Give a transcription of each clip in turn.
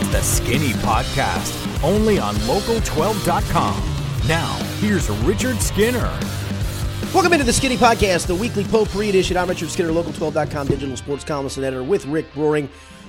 It's the Skinny Podcast, only on Local12.com. Now, here's Richard Skinner. Welcome into the Skinny Podcast, the weekly potpourri edition. I'm Richard Skinner, Local12.com digital sports columnist and editor with Rick Broering,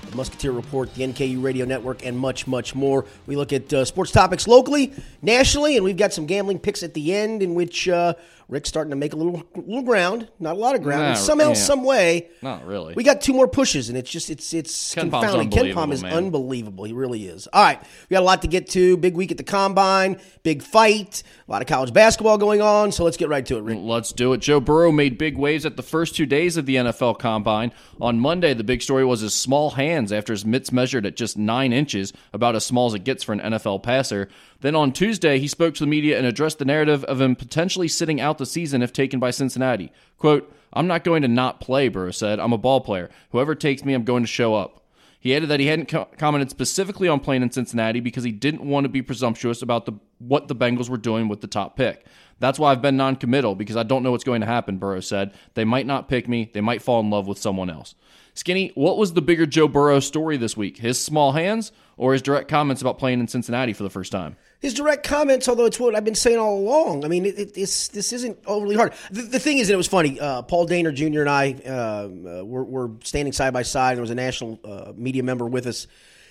the Musketeer Report, the NKU Radio Network, and much, much more. We look at uh, sports topics locally, nationally, and we've got some gambling picks at the end in which uh, Rick's starting to make a little little ground, not a lot of ground. Nah, somehow, yeah. some way, Not really. we got two more pushes, and it's just it's it's Ken confounding. KenPom is man. unbelievable. He really is. All right, we got a lot to get to. Big week at the combine, big fight, a lot of college basketball going on. So let's get right to it, Rick. Let's do it. Joe Burrow made big waves at the first two days of the NFL Combine. On Monday, the big story was his small hands after his mitts measured at just nine inches, about as small as it gets for an NFL passer. Then on Tuesday, he spoke to the media and addressed the narrative of him potentially sitting out the season if taken by Cincinnati. Quote, I'm not going to not play, Burrow said. I'm a ball player. Whoever takes me, I'm going to show up. He added that he hadn't co- commented specifically on playing in Cincinnati because he didn't want to be presumptuous about the what the Bengals were doing with the top pick. That's why I've been non-committal because I don't know what's going to happen, Burrow said. They might not pick me. They might fall in love with someone else. Skinny, what was the bigger Joe Burrow story this week? His small hands or his direct comments about playing in Cincinnati for the first time? His direct comments, although it's what I've been saying all along. I mean, it, it, it's, this isn't overly hard. The, the thing is, and it was funny. Uh, Paul Dehner Jr. and I uh, uh, were, were standing side by side. There was a national uh, media member with us,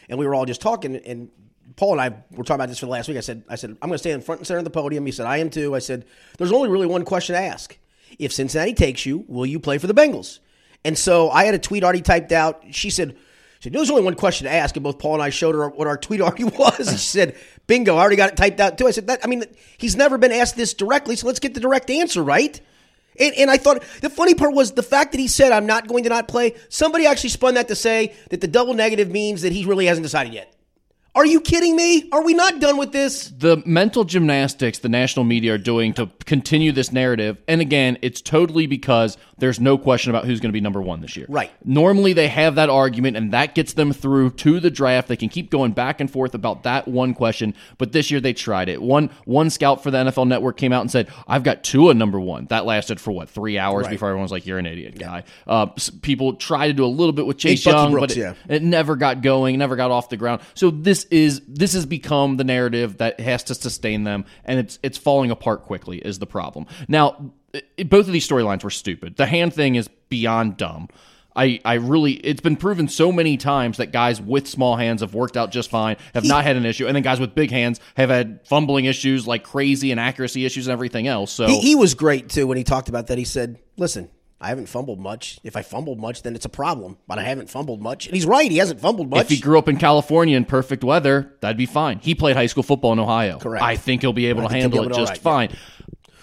and we were all just talking. And Paul and I were talking about this for the last week. I said, I said, I'm going to stand in front and center of the podium. He said, I am too. I said, there's only really one question to ask. If Cincinnati takes you, will you play for the Bengals? And so I had a tweet already typed out. She said, she said, only one question to ask, and both Paul and I showed her what our tweet already was. She said, bingo, I already got it typed out too. I said, that, I mean, he's never been asked this directly, so let's get the direct answer, right? And, and I thought the funny part was the fact that he said, I'm not going to not play. Somebody actually spun that to say that the double negative means that he really hasn't decided yet. Are you kidding me? Are we not done with this? the mental gymnastics the national media are doing to continue this narrative and again it's totally because there's no question about who's going to be number one this year Right. normally they have that argument and that gets them through to the draft they can keep going back and forth about that one question but this year they tried it one one scout for the nfl network came out and said i've got Tua number one that lasted for what three hours Right. before everyone was like you're an idiot guy uh, people tried to do a little bit with chase young Brooks, but it, yeah. it never got going, never got off the ground. So this is this has become the narrative that has to sustain them, and it's it's falling apart quickly. Is the problem now? it- both of these storylines were stupid. The hand thing is beyond dumb. I, I really it's been proven so many times that guys with small hands have worked out just fine, have not had an issue, and then guys with big hands have had fumbling issues like crazy and accuracy issues and everything else. So He, he was great too when he talked about that. He said, listen, I haven't fumbled much. If I fumbled much, then it's a problem. But I haven't fumbled much. And he's right. He hasn't fumbled much. If he grew up in California in perfect weather, that'd be fine. He played high school football in Ohio. Correct. I think he'll be able to handle it just right, fine.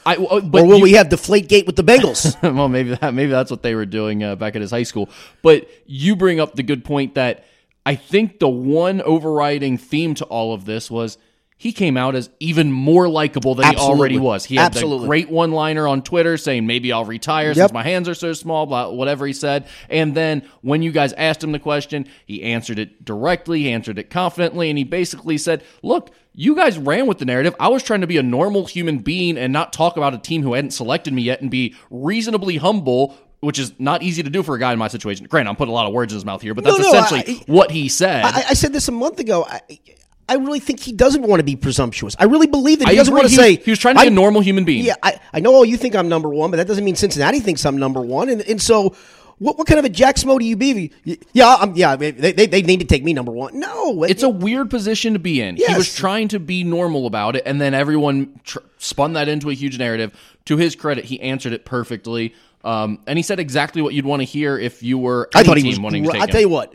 I, uh, but or will you- we have Deflate Gate with the Bengals? well, maybe that maybe that's what they were doing uh, back at his high school. But you bring up the good point that I think the one overriding theme to all of this was he came out as even more likable than Absolutely. he already was. He had Absolutely. the great one-liner on Twitter saying maybe I'll retire Yep. since my hands are so small, blah, whatever he said. And then when you guys asked him the question, he answered it directly, he answered it confidently, and he basically said, "Look, you guys ran with the narrative. I was trying to be a normal human being and not talk about a team who hadn't selected me yet and be reasonably humble." Which is not easy to do for a guy in my situation. Grant, I'm putting a lot of words in his mouth here, but that's No, no, essentially I- what he said. I, I said this a month ago. I, I really think he doesn't want to be presumptuous. I really believe that he I doesn't want to say he was trying to be a a normal human being. Yeah, I, I know all you think I'm number one, but that doesn't mean Cincinnati thinks I'm number one. And and so, what what kind of a Jack Smo do you be? Yeah, I'm, yeah, they, they they need to take me number one. No, It's a weird position to be in. He was trying to be normal about it, and then everyone tr- spun that into a huge narrative. To his credit, he answered it perfectly, um, and he said exactly what you'd want to hear if you were. I thought he was. wanting to take I tell you what,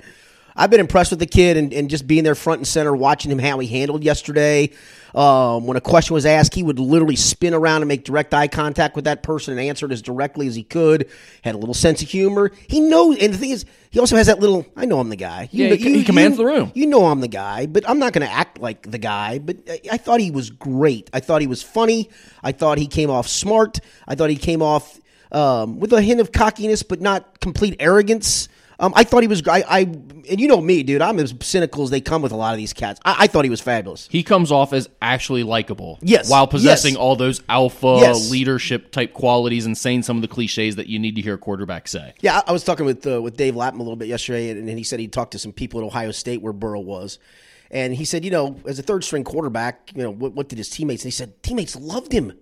I've been impressed with the kid and, and just being there front and center, watching him how he handled yesterday. Um, when a question was asked, he would literally spin around and make direct eye contact with that person and answer it as directly as he could. Had a little sense of humor. He knows, and the thing is, he also has that little. I know I'm the guy. You Yeah, he- he commands the room. You know I'm the guy, but I'm not going to act like the guy. But I, I thought he was great. I thought he was funny. I thought he came off smart. I thought he came off um, with a hint of cockiness, but not complete arrogance. Um, I thought he was. I, I and you know me, dude. I'm as cynical as they come with a lot of these cats. I, I thought he was fabulous. He comes off as actually likable. Yes. While possessing Yes. all those alpha Yes. leadership type qualities and saying some of the cliches that you need to hear a quarterback say. Yeah, I, I was talking with uh, with Dave Lapham a little bit yesterday, and, and he said he talked to some people at Ohio State where Burrow was, and he said, you know, as a third string quarterback, you know, what, what did his teammates? And he said teammates loved him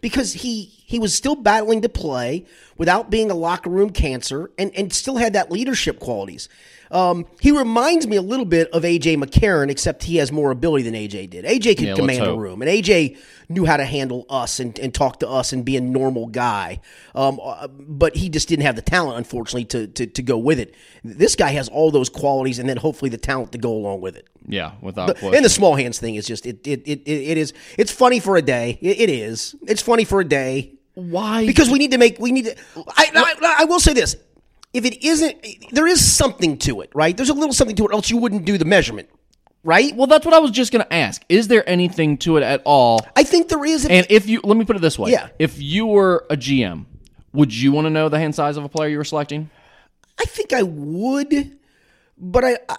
because he he was still battling to play without being a locker room cancer, and and still had that leadership qualities. Um, he reminds me a little bit of AJ McCarron, except he has more ability than AJ did. AJ could Yeah, command a room, and AJ knew how to handle us and, and talk to us and be a normal guy. Um, uh, but he just didn't have the talent, unfortunately, to, to to go with it. This guy has all those qualities, and then hopefully the talent to go along with it. Yeah, without question. And the small hands thing is just it it, it, it, it is it's funny for a day. It, it is. It's funny for a day Why? because we need to make we need to. I, I I will say this: if it isn't, there is something to it, right? There's a little something to it, else you wouldn't do the measurement, right? well, that's what I was just going to ask. Is there anything to it at all? I think there is. And if you let me put it this way, Yeah. if you were a GM, would you want to know the hand size of a player you were selecting? I think I would, but I, I,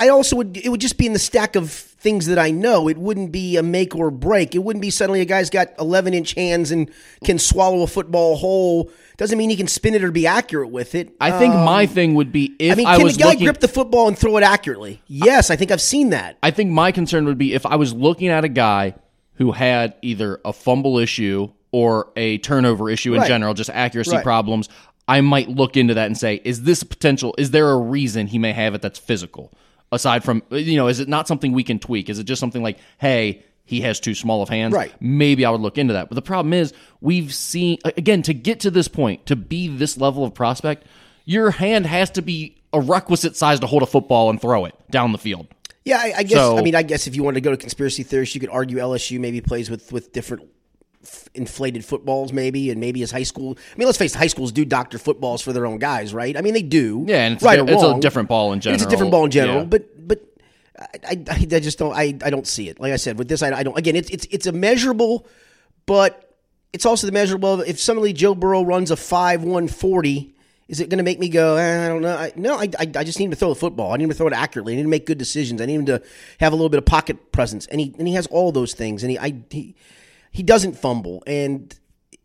I also would. It would just be in the stack of things that I know. It wouldn't be a make or break. It wouldn't be suddenly a guy's got 11 inch hands and can swallow a football whole. Doesn't mean he can spin it or be accurate with it. I think my um, thing would be if I mean, I can was the guy looking. grip the football and throw it accurately? Yes, I think I've seen that. I think my concern would be if I was looking at a guy who had either a fumble issue or a turnover issue in Right. general, just accuracy Right. problems. I might look into that and say, is this potential? Is there a reason he may have it that's physical? Aside from, you know, is it not something we can tweak? Is it just something like, hey, he has too small of hands? Right. Maybe I would look into that. But the problem is, we've seen, again, to get to this point, to be this level of prospect, your hand has to be a requisite size to hold a football and throw it down the field. Yeah, I, I guess. So- I mean, I guess if you wanted to go to conspiracy theories, you could argue LSU maybe plays with with different f- inflated footballs, maybe, and maybe his high school. I mean, let's face it, high schools do doctor footballs for their own guys, right? I mean, they do. Yeah, and it's, right a, it's a different ball in general. It's a different ball in general, Yeah. but but I, I, I just don't I, I don't see it. Like I said, with this, I, I don't. Again, it's it's it's a measurable, but it's also the measurable. of If suddenly Joe Burrow runs a five one forty. Is it going to make me go? Eh, I don't know. I, no, I, I, I just need him to throw the football. I need him to throw it accurately. I need to make good decisions. I need him to have a little bit of pocket presence, and he and he has all those things. And he I, he he doesn't fumble, and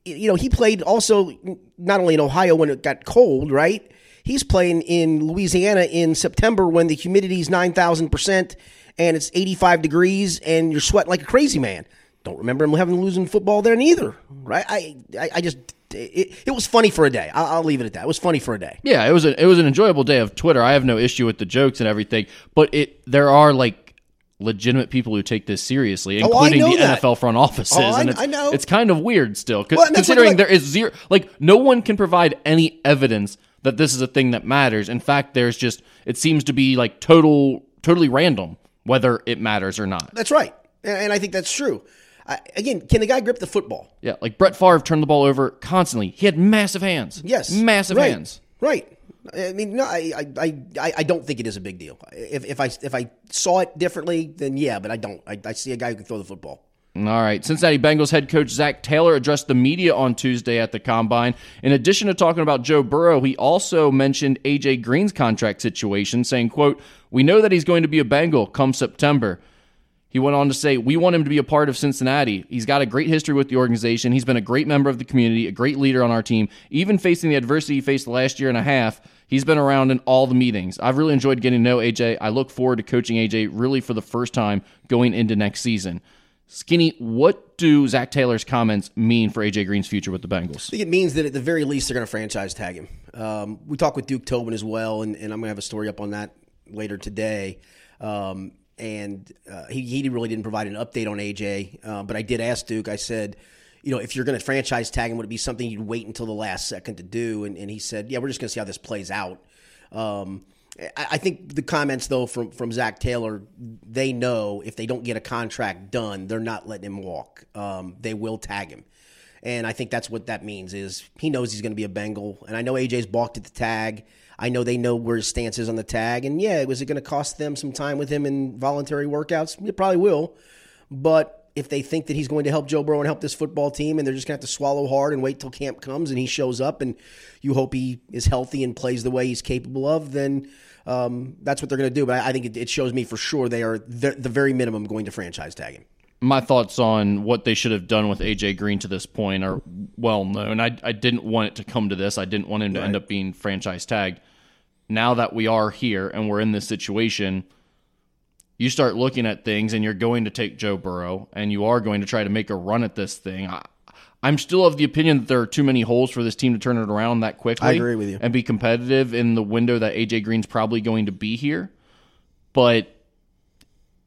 you know he played also not only in Ohio when it got cold, right? He's playing in Louisiana in September when the humidity is nine thousand percent and it's eighty five degrees, and you're sweating like a crazy man. Don't remember him having losing football there neither, right? I I, I just it, it was funny for a day. I'll, I'll leave it at that. It was funny for a day. Yeah, it was an it was an enjoyable day of Twitter. I have no issue with the jokes and everything, but it there are like legitimate people who take this seriously, Oh, including know the that. NFL front offices. Oh, I- and it's, I know. it's kind of weird still, Well, and that's what- considering like- there is zero. Like no one can provide any evidence that this is a thing that matters. In fact, there's just it seems to be like total totally random whether it matters or not. That's right, and, and I think that's true. I, again, can the guy grip the football? Yeah, like Brett Favre turned the ball over constantly. He had massive hands. Yes, massive right, hands. Right. I mean, no, I, I, I, I don't think it is a big deal. If, if I if I saw it differently, then yeah, but I don't. I, I see a guy who can throw the football. All right. Cincinnati Bengals head coach Zac Taylor addressed the media on Tuesday at the combine. In addition to talking about Joe Burrow, he also mentioned AJ Green's contract situation, saying, quote, We know that he's going to be a Bengal come September. He went on to say, We want him to be a part of Cincinnati. He's got a great history with the organization. He's been a great member of the community, a great leader on our team. Even facing the adversity he faced last year and a half, he's been around in all the meetings. I've really enjoyed getting to know AJ. I look forward to coaching AJ really for the first time going into next season. Skinny, what do Zac Taylor's comments mean for AJ Green's future with the Bengals? I think it means that at the very least they're going to franchise tag him. Um, we talked with Duke Tobin as well, and, and I'm going to have a story up on that later today. Um, and uh, he, he really didn't provide an update on AJ, uh, but I did ask Duke. I said, you know, if you're going to franchise tag him, would it be something you'd wait until the last second to do? And, and he said, yeah, we're just going to see how this plays out. Um, I, I think the comments though from from Zac Taylor, they know if they don't get a contract done, they're not letting him walk. Um, they will tag him. And I think that's what that means is he knows he's going to be a Bengal. And I know AJ's balked at the tag. I know they know where his stance is on the tag. And yeah, was it going to cost them some time with him in voluntary workouts? It probably will. But if they think that he's going to help Joe Burrow and help this football team, and they're just going to have to swallow hard and wait till camp comes and he shows up, and you hope he is healthy and plays the way he's capable of, then um, that's what they're going to do. But I, I think it, it, shows me for sure they are the, the very minimum going to franchise tag him. My thoughts on what they should have done with AJ Green to this point are well known. I, I didn't want it to come to this. I didn't want him to right. end up being franchise tagged. Now that we are here and we're in this situation, you start looking at things and you're going to take Joe Burrow and you are going to try to make a run at this thing. I, I'm still of the opinion that there are too many holes for this team to turn it around that quickly. I agree with you. And be competitive in the window that AJ Green's probably going to be here. But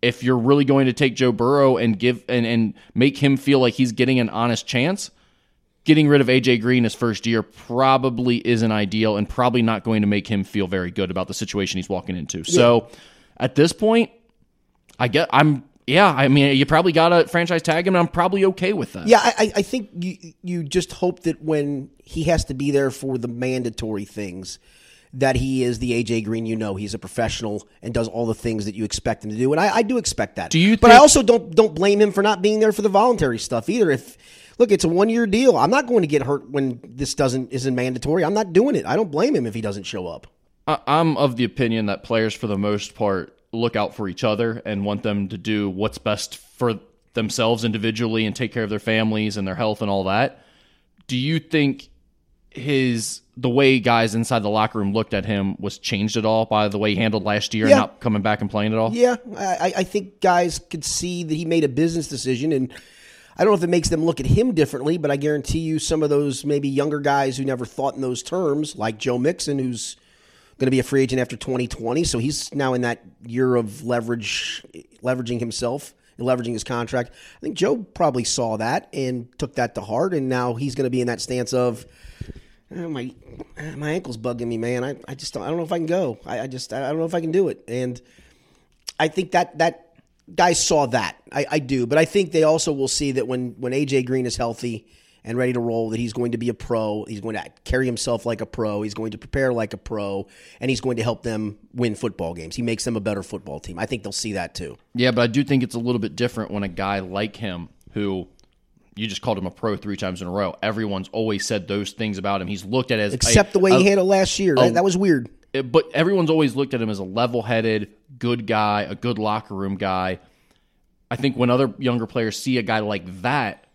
if you're really going to take Joe Burrow and give and, and make him feel like he's getting an honest chance, getting rid of AJ Green his first year probably isn't ideal and probably not going to make him feel very good about the situation he's walking into. Yeah. So at this point, I get I'm yeah, I mean, you probably got to franchise tag him, and I'm probably okay with that. Yeah, I, I think you you just hope that when he has to be there for the mandatory things, that he is the AJ Green you know. He's a professional and does all the things that you expect him to do, and I, I do expect that. Do you? But I also don't don't blame him for not being there for the voluntary stuff either. If look, it's a one year deal. I'm not going to get hurt when this doesn't isn't mandatory. I'm not doing it. I don't blame him if he doesn't show up. I'm of the opinion that players, for the most part, look out for each other and want them to do what's best for themselves individually and take care of their families and their health and all that. Do you think his the way guys inside the locker room looked at him was changed at all by the way he handled last year yeah. and not coming back and playing at all? Yeah, I, I think guys could see that he made a business decision and. I don't know if it makes them look at him differently, but I guarantee you some of those maybe younger guys who never thought in those terms, like Joe Mixon, who's going to be a free agent after 2020. So he's now in that year of leverage, leveraging himself and leveraging his contract. I think Joe probably saw that and took that to heart, and now he's going to be in that stance of. Oh, my my ankle's bugging me, man. I, I just don't, I don't know if I can go. I, I just I don't know if I can do it. And I think that that guys saw that. I, I do, but I think they also will see that when when AJ Green is healthy and ready to roll, that he's going to be a pro. He's going to carry himself like a pro. He's going to prepare like a pro, and he's going to help them win football games. He makes them a better football team. I think they'll see that too. Yeah, but I do think it's a little bit different when a guy like him, who you just called him a pro three times in a row, everyone's always said those things about him. He's looked at as except a, the way a, he handled last year. A, that was weird. Eh, but everyone's always looked at him as a level-headed, good guy, a good locker room guy. I think when other younger players see a guy like that,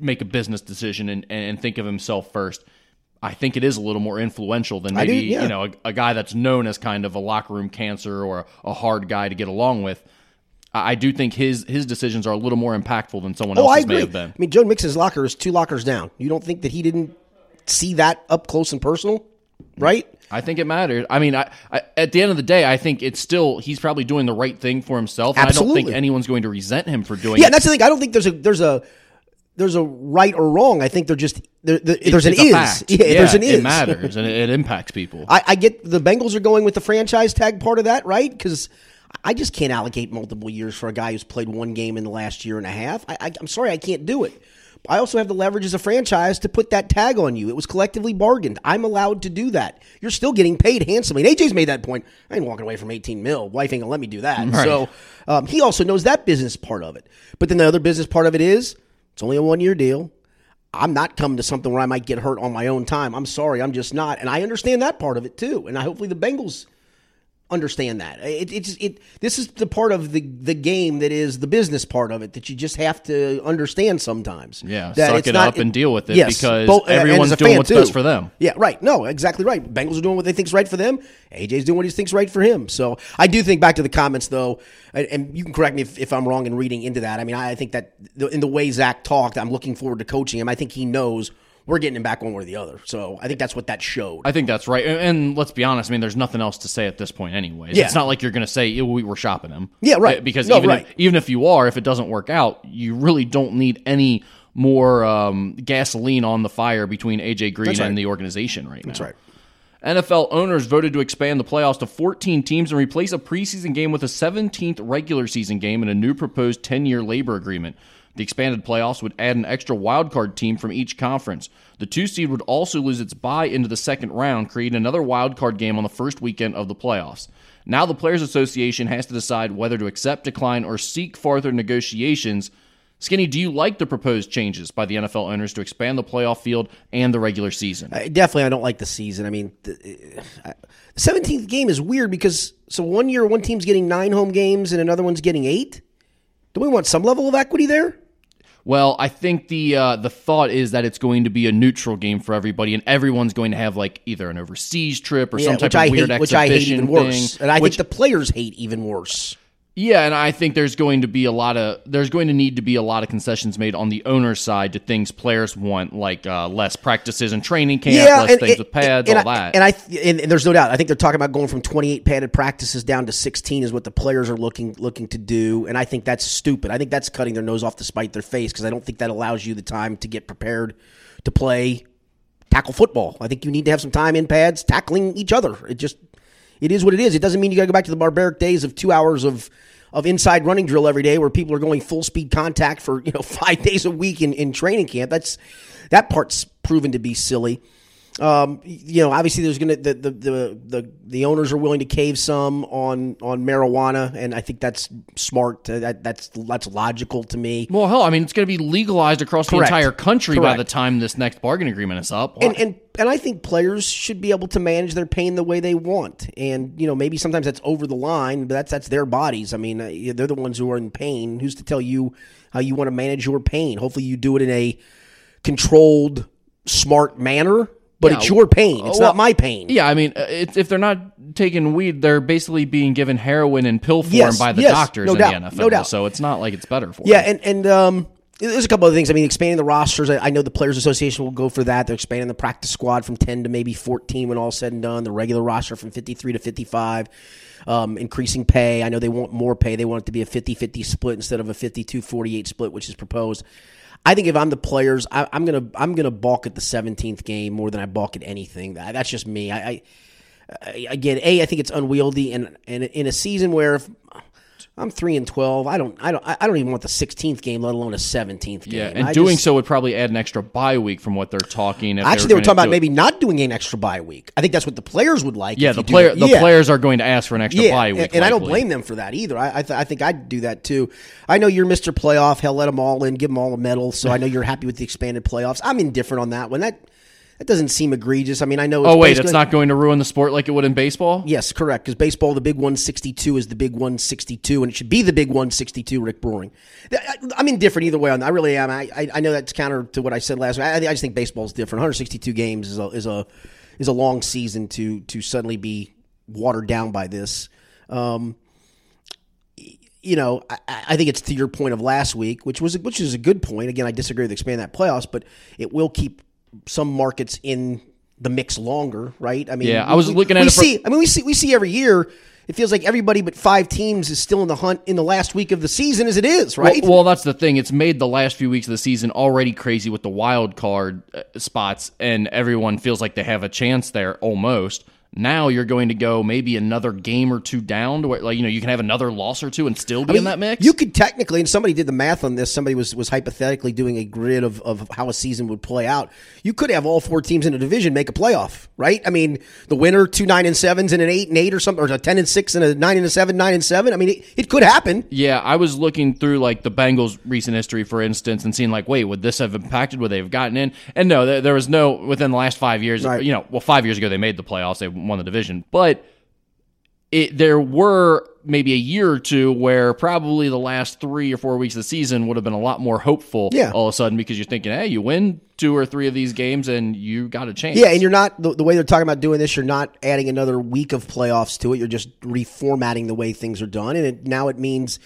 make a business decision and, and think of himself first. I think it is a little more influential than maybe do, yeah. you know a, a, guy that's known as kind of a locker room cancer or a, a hard guy to get along with. I, I do think his his decisions are a little more impactful than someone oh, else's may have been. I mean, Joe Mixon's locker is two lockers down. You don't think that he didn't see that up close and personal, right? I think it mattered. I mean, I, I, at the end of the day, I think it's still he's probably doing the right thing for himself. Absolutely. I don't think anyone's going to resent him for doing. It. Yeah, it. that's the thing. I don't think there's a there's a there's a right or wrong. I think they're just there, there's an is. Yeah, yeah, there's an is. It matters and it, it impacts people. I, I, get the Bengals are going with the franchise tag part of that, right? Because I just can't allocate multiple years for a guy who's played one game in the last year and a half. I, I, I'm sorry, I can't do it. I also have the leverage as a franchise to put that tag on you. It was collectively bargained. I'm allowed to do that. You're still getting paid handsomely. And AJ's made that point. I ain't walking away from 18 mil. Wife ain't gonna let me do that. Right. So um, he also knows that business part of it. But then the other business part of it is it's only a one year deal. I'm not coming to something where I might get hurt on my own time. I'm sorry, I'm just not. And I understand that part of it too. And I hopefully the Bengals understand that. It, it's it. This is the part of the the game that is the business part of it that you just have to understand sometimes. Yeah, that suck it not, up and deal with it yes, because both, everyone's doing what's too. best for them. Yeah, right. No, exactly right. Bengals are doing what they think's right for them. AJ's doing what he thinks right for him. So I do think back to the comments though, and, and you can correct me if, if, I'm wrong in reading into that. I mean, I think that in the way Zac talked, I'm looking forward to coaching him. I think he knows we're getting him back one way or the other. So I think that's what that showed. I think that's right. And, and let's be honest. I mean, there's nothing else to say at this point, anyways. Yeah. It's not like you're going to say we were shopping him. Yeah, right. Because no, even right. if, even if you are, if it doesn't work out, you really don't need any more um, gasoline on the fire between AJ Green right. and the organization right now. That's right. NFL owners voted to expand the playoffs to 14 teams and replace a preseason game with a 17th regular season game in a new proposed 10 year labor agreement. The expanded playoffs would add an extra wildcard team from each conference. The two seed would also lose its bye into the second round, creating another wildcard game on the first weekend of the playoffs. Now the Players Association has to decide whether to accept, decline, or seek farther negotiations Skinny, do you like the proposed changes by the NFL owners to expand the playoff field and the regular season? I, definitely, I don't like the season. I mean, the seventeenth game is weird because so one year one team's getting nine home games and another one's getting eight. Do we want some level of equity there? Well, I think the uh, the thought is that it's going to be a neutral game for everybody, and everyone's going to have like either an overseas trip or Yeah, some type which of I weird hate, which exhibition I hate even worse, thing. and I which- think the players hate even worse. Yeah, and I think there's going to be a lot of there's going to need to be a lot of concessions made on the owner's side to things players want, like uh, less practices and training camp, less things with pads, and all I, that. And I and, and there's no doubt. I think they're talking about going from 28 padded practices down to 16 is what the players are looking looking to do. And I think that's stupid. I think that's cutting their nose off to spite their face because I don't think that allows you the time to get prepared to play tackle football. I think you need to have some time in pads tackling each other. It just it is what it is. It doesn't mean you got to go back to the barbaric days of two hours of of inside running drill every day, where people are going full speed contact for you know five days a week in, in training camp. That's that part's proven to be silly. Um, you know, obviously, there's gonna the, the the the the owners are willing to cave some on on marijuana, and I think that's smart. Uh, that that's that's logical to me. well, hell, I mean, it's going to be legalized across Correct. the entire country by the time this next bargain agreement is up. and and and I think players should be able to manage their pain the way they want. And you know, maybe sometimes that's over the line, but that's that's their bodies. I mean, uh, they're the ones who are in pain. Who's to tell you how you want to manage your pain? Hopefully, you do it in a controlled, smart manner. But Yeah, it's your pain. It's well, not my pain. yeah, I mean, uh, it's, if they're not taking weed, they're basically being given heroin in pill form Yes, by the yes, doctors no in doubt, the NFL. no doubt. So it's not like it's better for Yeah, them. and and um, there's a couple of things. I mean, expanding the rosters. I, I know the Players Association will go for that. They're expanding the practice squad from ten to maybe fourteen when all said and done. The regular roster from fifty three to fifty five. Um, increasing pay. I know they want more pay. They want it to be a 50-50 split instead of a 52-48 split, which is proposed. I think if I'm the players, I, I'm gonna I'm gonna balk at the 17th game more than I balk at anything. That, that's just me. I, I I- again, a I think it's unwieldy, and and in a season where if I'm three and twelve, I don't I don't I don't even want the 16th game, let alone a 17th game. Yeah, and I doing just- so would probably add an extra bye week from what they're talking. Actually, they were talking about it. maybe not doing an extra bye week. I think that's what the players would like. Yeah, if the player the Yeah. players are going to ask for an extra Yeah, bye week, and I don't blame them for that either. I I, th- I think I'd do that too. I know you're Mr. Playoff. Hell, let them all in, give them all a medal. So I know you're happy with the expanded playoffs. I'm indifferent on that one. That that doesn't seem egregious. I mean, I know. It's Oh wait, it's not going to ruin the sport like it would in baseball. Yes, correct. Because baseball, the big 162 is the big 162, and it should be the big 162. Rick Broering. I'm indifferent either way on that. I really am. I, I, I know that's counter to what I said last week. I, I just think baseball's different. 162 games is a is a is a long season to to suddenly be watered down by this. Um, you know, I, I think it's to your point of last week, which was which is a good point. Again, I disagree with expanding that playoffs, but it will keep some markets in the mix longer, right? I mean, Yeah, I was we- looking at we it see. I mean, we see we see every year. It feels like everybody but five teams is still in the hunt in the last week of the season, as it is, right? Well, well, that's the thing. It's made the last few weeks of the season already crazy with the wild card uh, spots, and everyone feels like they have a chance there almost. Now you're going to go maybe another game or two down to where, like, you know, you can have another loss or two and still be in that mix. You could technically, and somebody did the math on this. Somebody was was hypothetically doing a grid of, of how a season would play out. You could have all four teams in a division make a playoff, right? I mean, the winner two nine and sevens and an eight and eight or something, or a ten and six and a nine and a seven, nine and seven. I mean, it, it could happen. Yeah, I was looking through like the Bengals' recent history, for instance, and seeing like, wait, would this have impacted? Would they have gotten in? And no, there, there was no within the last five years. Right. You know, well, five years ago they made the playoffs, they won the division, but it there were maybe a year or two where probably the last three or four weeks of the season would have been a lot more hopeful. Yeah. all of a sudden because you're thinking, hey, you win two or three of these games and you got a chance. Yeah, and you're not the, the way they're talking about doing this. You're not adding another week of playoffs to it. You're just reformatting the way things are done, and it, now it means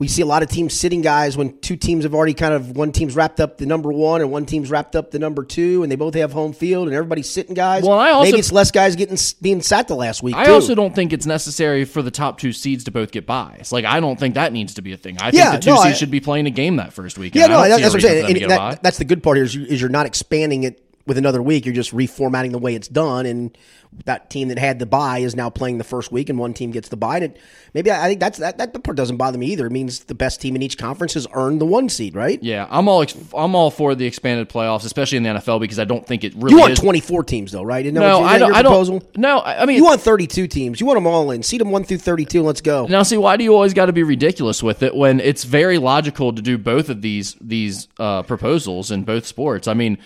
we see a lot of teams sitting guys when two teams have already kind of one team's wrapped up the number one and one team's wrapped up the number two, and they both have home field, and everybody's sitting guys. Well, I also- maybe it's less guys getting being sat the last week. I too. also don't think it's necessary for the top two seeds to both get buys. Like I don't think that needs to be a thing. I think the two no, seeds I- should be playing a game that first weekend. Yeah, no, don't that- see a that's what I'm saying. for them to And get a bye. that, that's the good part here is, you, is you're not expanding it with another week, you're just reformatting the way it's done, and that team that had the bye is now playing the first week, and one team gets the bye. And it, maybe I, think that's that that part doesn't bother me either. It means the best team in each conference has earned the one seed, right? Yeah, I'm all ex- I'm all for the expanded playoffs, especially in the NFL, because I don't think it really You want is. 24 teams though, right? No, I don't. I don't. No, I mean, You want 32 teams. You want them all in. Seed them 1 through 32 let's go. Now, see, why do you always got to be ridiculous with it when it's very logical to do both of these these uh, proposals in both sports? I mean,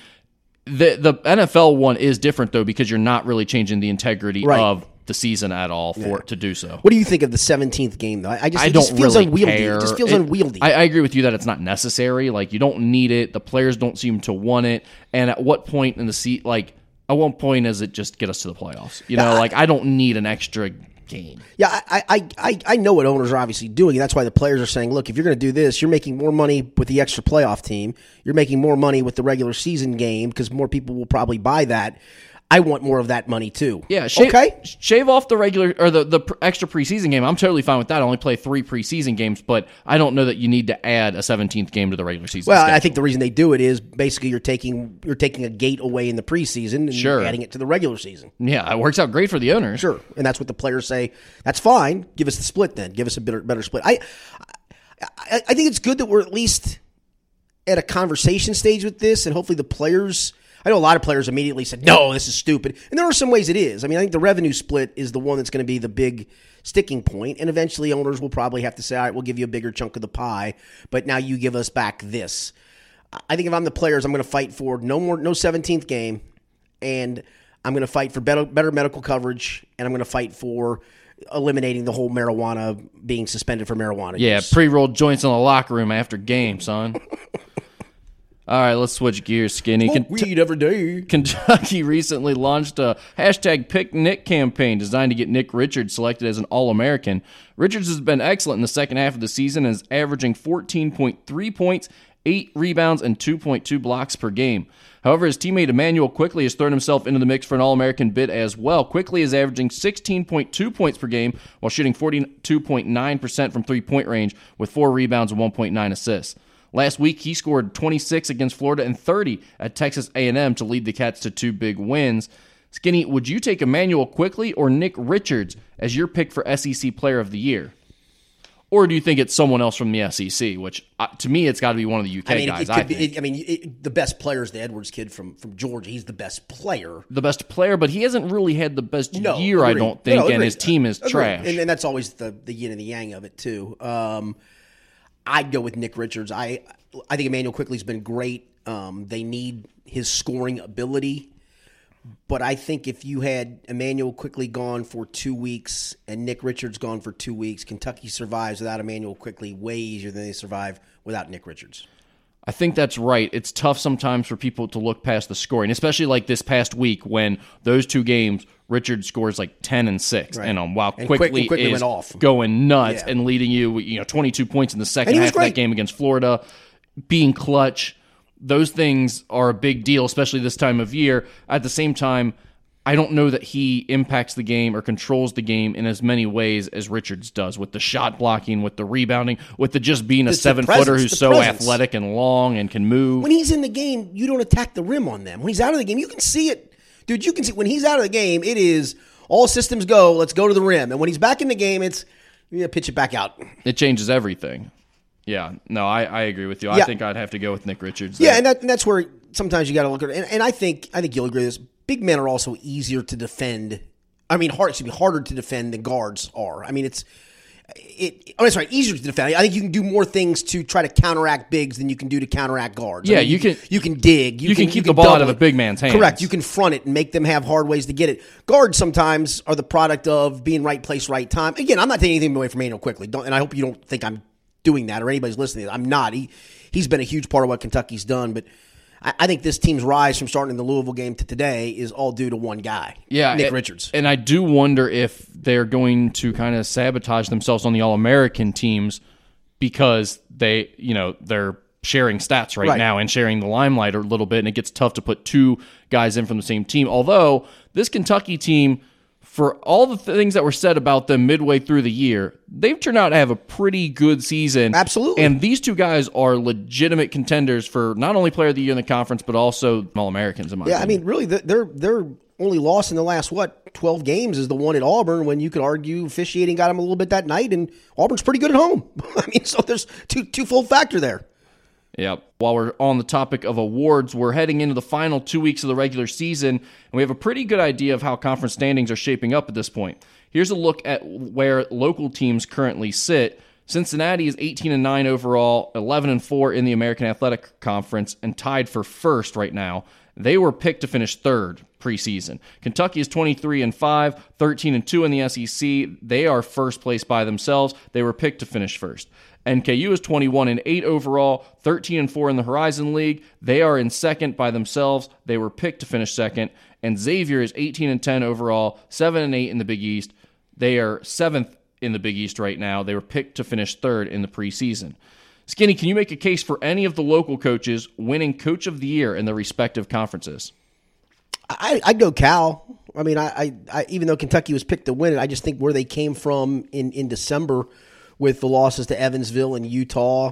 the the NFL one is different though because you're not really changing the integrity Right. of the season at all for it to do so. What do you think of the 17th game though? I just I it don't just feels really unwieldy. care. It just feels It- unwieldy. I, I agree with you that it's not necessary. Like you don't need it. The players don't seem to want it. And at what point in the seat, like at what point does it just get us to the playoffs? You know, like I don't need an extra game. Yeah, I, I, I, I know what owners are obviously doing. That's why the players are saying, look, if you're going to do this, you're making more money with the extra playoff team. You're making more money with the regular season game because more people will probably buy that. I want more of that money too. Yeah, shave, okay. shave off the regular or the the pr- extra preseason game. I'm totally fine with that. I only play three preseason games, but I don't know that you need to add a 17th game to the regular season. Well, schedule. I think the reason they do it is basically you're taking you're taking a gate away in the preseason and Sure. adding it to the regular season. yeah, it works out great for the owners. Sure, and that's what the players say. That's fine. Give us the split then. Give us a better better split. I, I, I think it's good that we're at least at a conversation stage with this, and hopefully the players. I know a lot of players immediately said, "No, this is stupid," and there are some ways it is. I mean, I think the revenue split is the one that's going to be the big sticking point, and eventually owners will probably have to say, "All right, we'll give you a bigger chunk of the pie, but now you give us back this." I think if I'm the players, I'm going to fight for no more, no 17th game, and I'm going to fight for better, better medical coverage, and I'm going to fight for eliminating the whole marijuana being suspended for marijuana. Yeah, pre-rolled joints in the locker room after game, son. All right, let's switch gears, Skinny. Smoke Kent- weed every day. Kentucky recently launched a hashtag Pick Nick campaign designed to get Nick Richards selected as an All American. Richards has been excellent in the second half of the season and is averaging 14.3 points, 8 rebounds, and 2.2 blocks per game. However, his teammate Immanuel Quickley has thrown himself into the mix for an All American bid as well. Quickley is averaging 16.2 points per game while shooting 42.9% from three point range with 4 rebounds and 1.9 assists. Last week, he scored 26 against Florida and 30 at Texas A&M to lead the Cats to two big wins. Skinny, would you take Immanuel Quickley or Nick Richards as your pick for SEC Player of the Year? Or do you think it's someone else from the SEC? Which uh, to me, it's got to be one of the UK I mean, guys. it I be, it, I mean, it, the best player is the Edwards kid from from Georgia. He's the best player. the best player, but he hasn't really had the best No, year. I don't think, No, and agreed. his team is Agreed. trash. And, and that's always the the yin and the yang of it too. Um, I'd go with Nick Richards. I I think Immanuel Quickley's been great. Um, they need his scoring ability, but I think if you had Immanuel Quickley gone for two weeks and Nick Richards gone for two weeks, Kentucky survives without Immanuel Quickley way easier than they survive without Nick Richards. I think that's right. It's tough sometimes for people to look past the scoring, especially like this past week when those two games, Richard scores like ten and six, and um, while And Quickley, Quick- Quickley is went off. going nuts Yeah. and leading you, you know, twenty two points in the second half was of that game against Florida, being clutch. Those things are a big deal, especially this time of year. At the same time. I don't know that he impacts the game or controls the game in as many ways as Richards does with the shot blocking, with the rebounding, with the just being a It's the seven footer who's so presence. athletic and long and can move. when he's in the game, you don't attack the rim on them. When he's out of the game, you can see it, dude. You can see when he's out of the game, it is all systems go. Let's go to the rim. And when he's back in the game, it's yeah, pitch it back out. It changes everything. Yeah, no, I, I agree with you. Yeah. I think I'd have to go with Nick Richards. Yeah, and, that, and that's where sometimes you got to look at it. And, and I think I think you'll agree with this. Big men are also easier to defend. I mean, hard excuse me, harder to defend than guards are. I mean, it's it. Oh, that's right, easier to defend. I think you can do more things to try to counteract bigs than you can do to counteract guards. I Yeah, mean, you can- you can dig. you can keep the ball out of a big man's hands. Correct. You can front it and make them have hard ways to get it. Guards sometimes are the product of being right place, right time. Again, I'm not taking anything away from Manuel Quickley, don't, and I hope you don't think I'm doing that or anybody's listening. I'm not. He he's been a huge part of what Kentucky's done, but. I I think this team's rise from starting in the Louisville game to today is all due to one guy. yeah, Nick Richards. And I do wonder if they're going to kind of sabotage themselves on the All American teams because they, you know, they're sharing stats right, Right. now and sharing the limelight a little bit, and it gets tough to put two guys in from the same team. Although this Kentucky team for all the things that were said about them midway through the year, they've turned out to have a pretty good season. Absolutely. And these two guys are legitimate contenders for not only player of the year in the conference, but also All Americans in my Yeah, I mean, really, they're they're only lost in the last what twelve games is the one at Auburn. When you could argue officiating got them a little bit that night, and Auburn's pretty good at home. I mean, so there's two twofold factor there. Yep. While we're on the topic of awards, we're heading into the final two weeks of the regular season, and we have a pretty good idea of how conference standings are shaping up at this point. Here's a look at where local teams currently sit. Cincinnati is 18 and 9 overall, 11 and 4 in the American Athletic Conference, and tied for first right now. They were picked to finish third preseason. Kentucky is 23 and 5, 13 and 2 in the SEC. They are first place by themselves. They were picked to finish first. NKU is 21 and 8 overall, 13 and 4 in the Horizon League. They are in second by themselves. They were picked to finish second. And Xavier is 18 and 10 overall, 7 and 8 in the Big East. They are 7th in the Big East right now. They were picked to finish third in the preseason. Skinny, can you make a case for any of the local coaches winning coach of the year in their respective conferences? I, I'd go Cal. I mean, I, I, I even though Kentucky was picked to win it, I just think where they came from in, in December with the losses to Evansville and Utah.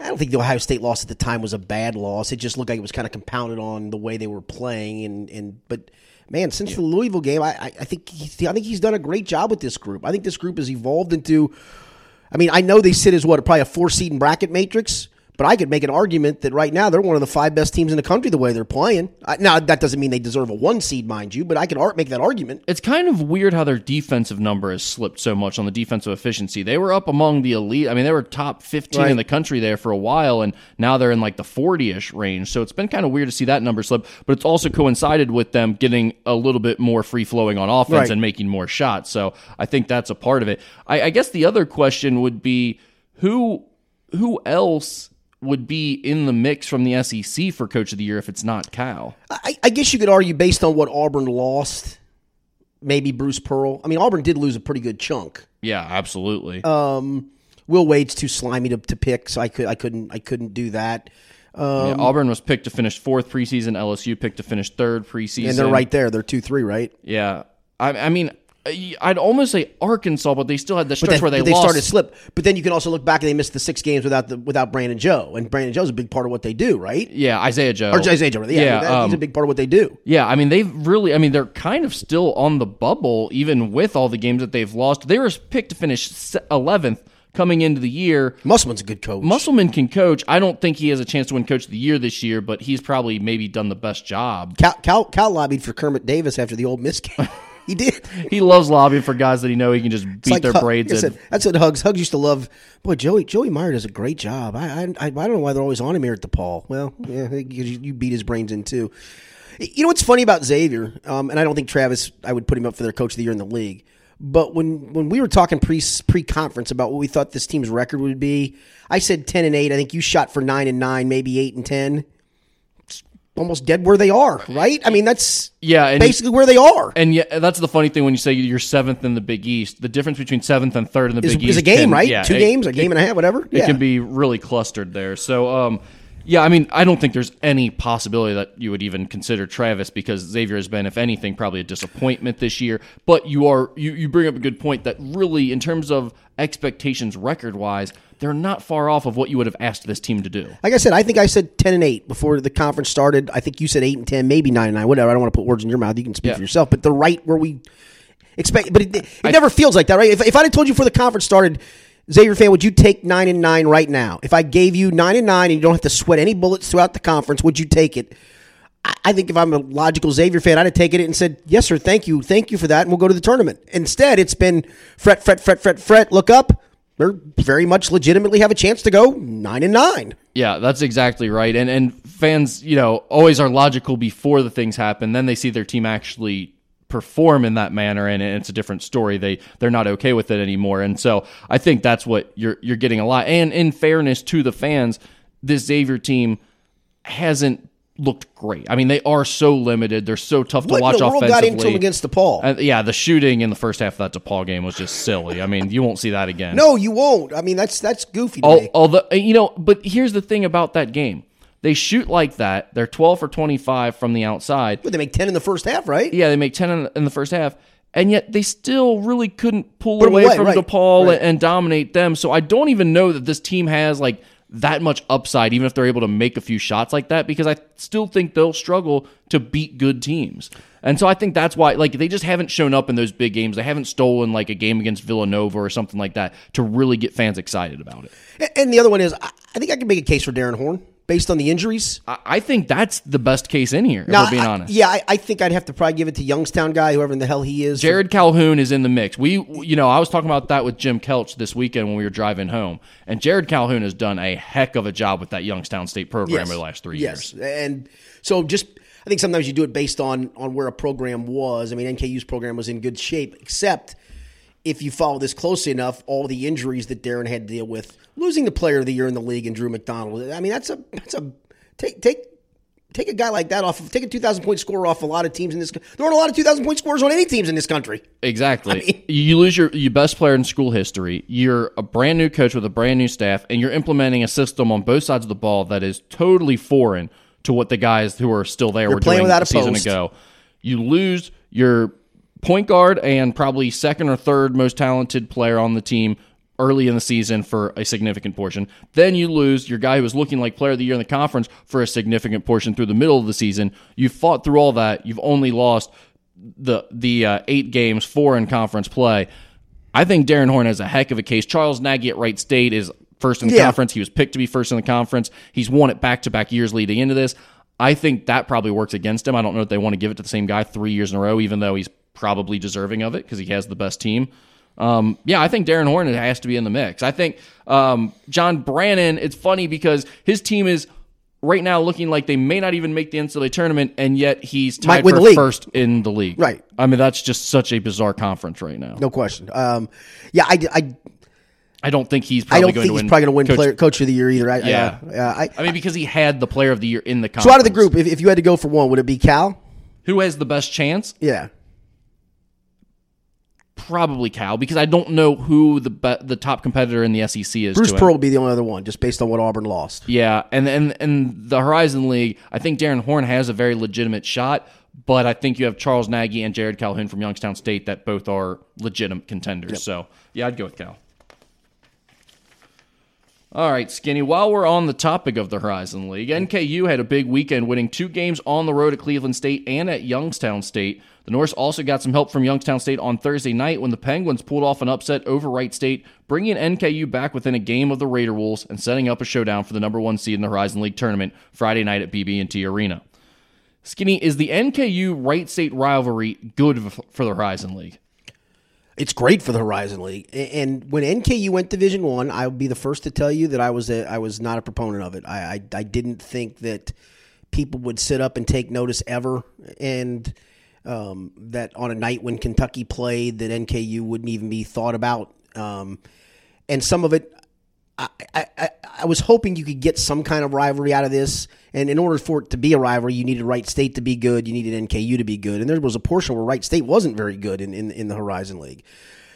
I don't think the Ohio State loss at the time was a bad loss. It just looked like it was kind of compounded on the way they were playing, and, and but man, since the Louisville game, I, I I think he's, I think he's done a great job with this group. I think this group has evolved into. I mean, I know they sit as what probably a four seed in bracket matrix, but I could make an argument that right now they're one of the five best teams in the country the way they're playing. I, now that doesn't mean they deserve a one seed, mind you, but I could make that argument. It's kind of weird how their defensive number has slipped so much on the defensive efficiency. They were up among the elite. I mean, they were top 15 Right. in the country there for a while, and now they're in like the 40 ish range. So it's been kind of weird to see that number slip, but it's also coincided with them getting a little bit more free flowing on offense Right. and making more shots. So I think that's a part of it. I, I guess the other question would be who who else would be in the mix from the SEC for coach of the year if it's not Cal? I, I guess you could argue based on what Auburn lost, maybe Bruce Pearl. I mean, Auburn did lose a pretty good chunk. Yeah, absolutely. Um, Will Wade's too slimy to, to pick, so I could I couldn't I couldn't do that. Yeah, Auburn was picked to finish fourth preseason. LSU picked to finish third preseason. And they're right there. They're two three, right? Yeah, I, I mean, I'd almost say Arkansas, but they still had the stretch then- where they, they lost. started to slip. But then you can also look back and they missed the six games without the without Brandon Joe, and Brandon Joe's a big part of what they do, right? Yeah, Isaiah Joe. Or Isaiah Joe, yeah, Yeah, that- he's um, a big part of what they do. Yeah, I mean they've really. I mean they're kind of still on the bubble, even with all the games that they've lost. They were picked to finish eleventh coming into the year. Musselman's a good coach. Musselman can coach. I don't think he has a chance to win Coach of the Year this year, but he's probably maybe done the best job. Cal, Cal, Cal lobbied for Kermit Davis after the Ole Miss game. he did. He loves lobbying for guys that he know he can just beat like their braids like in. said, that's what Hugs. Hugs used to love. Boy, Joey Joey Meyer does a great job. I I, I, I don't know why they're always on him here at DePaul. Well, yeah, you, you beat his brains in too. You know what's funny about Xavier, um, and I don't think Travis. I would put him up for their coach of the year in the league. But when when we were talking pre pre conference about what we thought this team's record would be, I said ten and eight. I think you shot for nine and nine, maybe eight and ten. Almost dead where they are, right? I mean, that's Yeah, basically where they are. And yeah, that's the funny thing when you say you're seventh in the Big East. The difference between seventh and third in the Is, Big is East is a game, can- right? yeah, Two it- games, a game and a half, whatever. It can be really clustered there. So, um, yeah, I mean, I don't think there's any possibility that you would even consider Travis because Xavier has been, if anything, probably a disappointment this year. But you are you, you bring up a good point that really, in terms of expectations record wise, they're not far off of what you would have asked this team to do. Like I said, I think I said ten and eight before the conference started. I think you said eight and ten, maybe nine and nine, whatever. I don't want to put words in your mouth. You can speak Yeah. for yourself. But they're right where we expect. But it, it never feels like that, right? If, if I'd have told you before the conference started, Xavier fan, would you take nine and nine right now? If I gave you nine and nine and you don't have to sweat any bullets throughout the conference, would you take it? I- I think if I'm a logical Xavier fan, I'd have taken it and said, "Yes, sir. Thank you, thank you for that," and we'll go to the tournament. Instead, it's been fret, fret, fret, fret, fret. Look up. They're very much legitimately have a chance to go nine and nine. Yeah, that's exactly right. And and fans, you know, always are logical before the things happen. Then they see their team actually perform in that manner and it's a different story. They they're not okay with it anymore. And so I think that's what you're you're getting a lot. And in fairness to the fans, this Xavier team hasn't looked great. I mean, they are so limited. They're so tough to What watch in the world offensively. got into him against DePaul? Uh, yeah, the shooting in the first half of that DePaul game was just silly. I mean, you won't see that again. no, you won't. I mean, that's that's goofy to Al- me. Although you know, but here's the thing about that game: they shoot like that. They're 12 for 25 from the outside. But they make ten in the first half, right? Yeah, they make 10 in, in the first half, and yet they still really couldn't pull away, away, from right, DePaul right. and dominate them. So I don't even know that this team has like that much upside, even if they're able to make a few shots like that, because I still think they'll struggle to beat good teams. And so I think that's why, like, they just haven't shown up in those big games. They haven't stolen like a game against Villanova or something like that to really get fans excited about it. And the other one is, I think I can make a case for Darrin Horn based on the injuries. I, I think that's the best case in here. If we're being I- honest. yeah, I, I think I'd have to probably give it to Youngstown guy, whoever in the hell he is. Jerrod Calhoun is in the mix. We, you know, I was talking about that with Jim Kelch this weekend when we were driving home, and Jerrod Calhoun has done a heck of a job with that Youngstown State program over the last three yes. years. and so just I think sometimes you do it based on on where a program was. I mean, NKU's program was in good shape, except if you follow this closely enough, all the injuries that Darrin had to deal with, losing the Player of the Year in the league and Drew McDonald. I mean, that's a that's a take take. Take a guy like that off. of Take a two thousand point scorer off a lot of teams in this. There aren't a lot of two thousand point scorers on any teams in this country. Exactly. mean- you lose your, your best player in school history. You're a brand new coach with a brand new staff, and you're implementing a system on both sides of the ball that is totally foreign to what the guys who are still there were playing doing without a a season post. ago. You lose your point guard and probably second or third most talented player on the team early in the season for a significant portion. Then you lose your guy who was looking like player of the year in the conference for a significant portion through the middle of the season. You've fought through all that. You've only lost the the uh, eight games, four in conference play. I think Darrin Horn has a heck of a case. Charles Nagy at Wright State is first in the Yeah. conference. He was picked to be first in the conference. He's won it back to back years leading into this. I think that probably works against him. I don't know if they want to give it to the same guy three years in a row, even though he's probably deserving of it because he has the best team. Um, yeah, I think Darrin Horn has to be in the mix. I think um, John Brannen. It's funny because his team is right now looking like they may not even make the NCAA tournament, and yet he's tied for first in the league. Right. I mean, that's just such a bizarre conference right now. No question. Um, yeah, I, I, I don't think he's I probably don't going think to he's win. probably going to win Coach- player, coach of the year either. I, Yeah. uh, uh, I, I mean, because he had the player of the year in the conference. so out of the group, if, if you had to go for one, would it be Cal? who has the best chance? Yeah. Probably Cal, because I don't know who the be- the top competitor in the SEC is. Bruce. Pearl would be the only other one, just based on what Auburn lost. Yeah, and and and the Horizon League, I think Darrin Horn has a very legitimate shot, but I think you have Charles Nagy and Jerrod Calhoun from Youngstown State that both are legitimate contenders. So yeah, I'd go with Cal. All right, Skinny. While we're on the topic of the Horizon League, NKU had a big weekend, winning two games on the road at Cleveland State and at Youngstown State. The Norse also got some help from Youngstown State on Thursday night when the Penguins pulled off an upset over Wright State, bringing NKU back within a game of the Raider Wolves and setting up a showdown for the number one seed in the Horizon League tournament Friday night at BB&T Arena. Skinny, is the NKU Wright State rivalry good for the Horizon League? It's great for the Horizon League. And when NKU went Division One, I, would be the first to tell you that I was a, I was not a proponent of it. I, I I didn't think that people would sit up and take notice ever, and um, that on a night when Kentucky played, that NKU wouldn't even be thought about. Um, and some of it, I, I, I- was hoping you could get some kind of rivalry out of this. And in order for it to be a rivalry, you needed Wright State to be good. You needed NKU to be good. And there was a portion where Wright State wasn't very good in, in, in the Horizon League.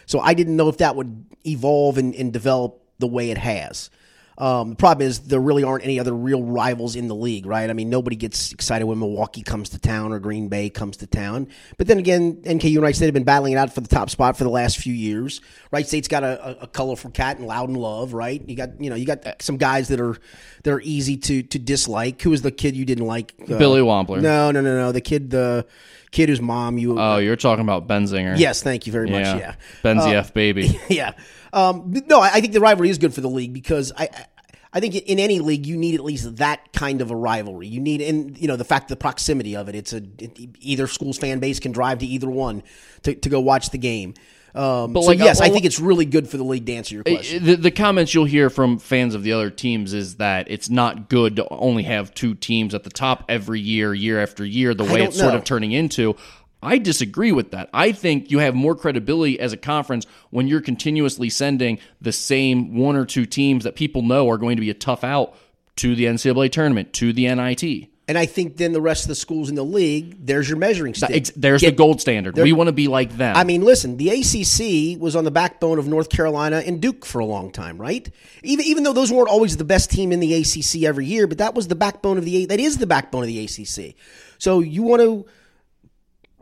So I didn't know if that would evolve and, and develop the way it has. Um, the problem is there really aren't any other real rivals in the league, right? I mean, nobody gets excited when Milwaukee comes to town or Green Bay comes to town. But then again, NKU and Wright State have been battling it out for the top spot for the last few years. Wright State's got a, a, colorful cat and loud and love, right? You got you know you got some guys that are that are easy to to dislike. Who was the kid you didn't like? Uh, Billy Wampler. No, no, no, no. The kid, the kid whose mom you. Oh, you're talking about Benzinger. yes, thank you very much. Yeah. Yeah, Benzie F, baby. yeah. Um, no, I, I think the rivalry is good for the league because I, I, I think in any league you need at least that kind of a rivalry. You need, and you know, the fact, the proximity of it. It's a it, either school's fan base can drive to either one to, to go watch the game. Um, But so like, yes, I think it's really good for the league. To answer your question, The, the comments you'll hear from fans of the other teams is that it's not good to only have two teams at the top every year, year after year, the way it's sort of turning into. I disagree with that. I think you have more credibility as a conference when you're continuously sending the same one or two teams that people know are going to be a tough out to the NCAA tournament, to the NIT. and I think then the rest of the schools in the league, there's your measuring stick. There's Get- the gold standard. We want to be like them. I mean, listen, the ACC was on the backbone of North Carolina and Duke for a long time, right? Even even though those weren't always the best team in the ACC every year, but that was the backbone of the that is the backbone of the ACC. So you want to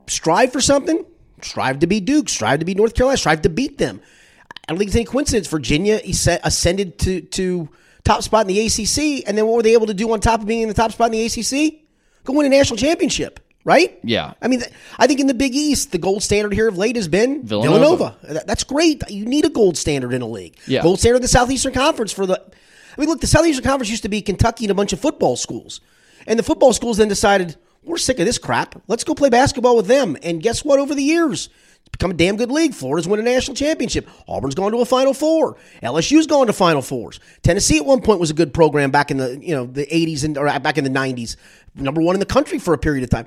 strive for something, strive to be Duke, strive to be North Carolina, strive to beat them. I don't think it's any coincidence. Virginia ascended to to top spot in the ACC, and then what were they able to do on top of being in the top spot in the ACC? Go win a national championship, right? Yeah. I mean, I think in the Big East, the gold standard here of late has been Villanova. Villanova. That's great. You need a gold standard in a league. Yeah. Gold standard in the Southeastern Conference for the. I mean, look, the Southeastern Conference used to be Kentucky and a bunch of football schools, and the football schools then decided we're sick of this crap. Let's go play basketball with them. And guess what? Over the years, it's become a damn good league. Florida's won a national championship. Auburn's gone to a Final Four. LSU's gone to Final Fours. Tennessee at one point was a good program back in the you know the 80s and or back in the 90s. Number one in the country for a period of time.